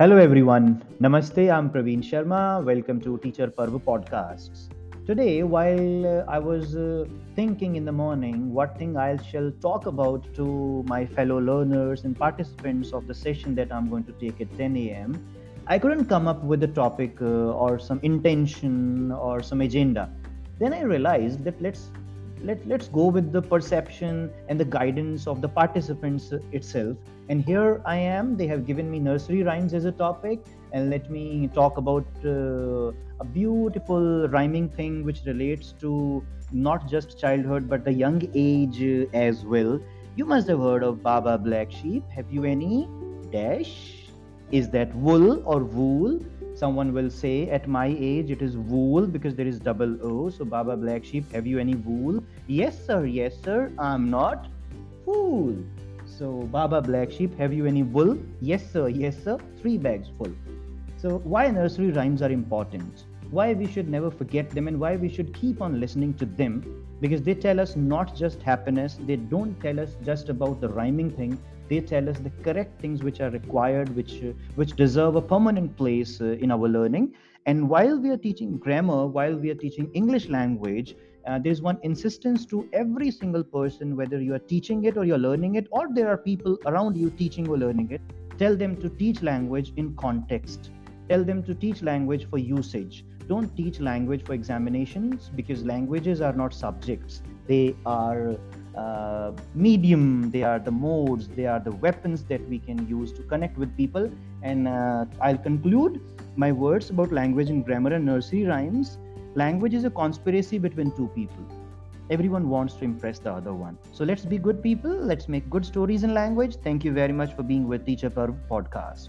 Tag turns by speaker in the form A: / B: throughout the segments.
A: Hello everyone. Namaste. I'm Praveen Sharma. Welcome to Teacher Parv Podcasts. Today, while uh, I was uh, thinking in the morning what thing I shall talk about to my fellow learners and participants of the session that I'm going to take at 10 a.m., I couldn't come up with a topic uh, or some intention or some agenda. Then I realized that let's let, let's go with the perception and the guidance of the participants itself. And here i am. They have given me nursery rhymes as a topic. And let me talk about uh, a beautiful rhyming thing which relates to not just childhood but the young age as well. You must have heard of baba black sheep. Have you any? Dash? Is that wool or wool someone will say at my age it is wool because there is double o so baba black sheep have you any wool? Yes sir yes sir i'm not fool so baba black sheep have you any wool? Yes sir yes sir three bags full. So why nursery rhymes are important why we should never forget them and why we should keep on listening to them because they tell us not just happiness they don't tell us just about the rhyming thing they tell us the correct things which are required which uh, which deserve a permanent place uh, in our learning. And while we are teaching grammar while we are teaching english language uh, there's one insistence to every single person whether you are teaching it or you're learning it or there are people around you teaching or learning it tell them to teach language in context tell them to teach language for usage. Don't teach language for examinations because languages are not subjects. They are uh, medium. They are the modes. They are the weapons that we can use to connect with people. And uh, i'll conclude my words about language and grammar and nursery rhymes. Language is a conspiracy between two people. Everyone wants to impress the other one. So let's be good people. Let's make good stories in language. Thank you very much for being with teacher Parv podcasts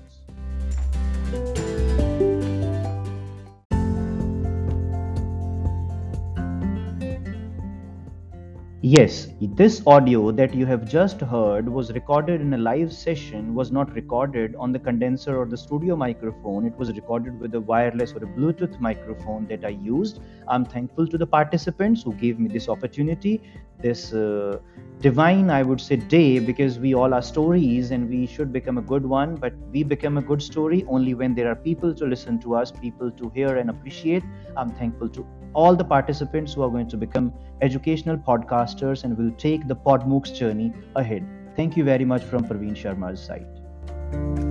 A: Yes, this audio that you have just heard was recorded in a live session, was not recorded on the condenser or the studio microphone. It was recorded with a wireless or a Bluetooth microphone that I used. I'm thankful to the participants who gave me this opportunity, this uh, divine, I would say, day, because we all are stories and we should become a good one. But we become a good story only when there are people to listen to us, people to hear and appreciate. I'm thankful to all the participants who are going to become educational podcasters and will take the PodMOOCs journey ahead. Thank you very much from Praveen Sharma's side.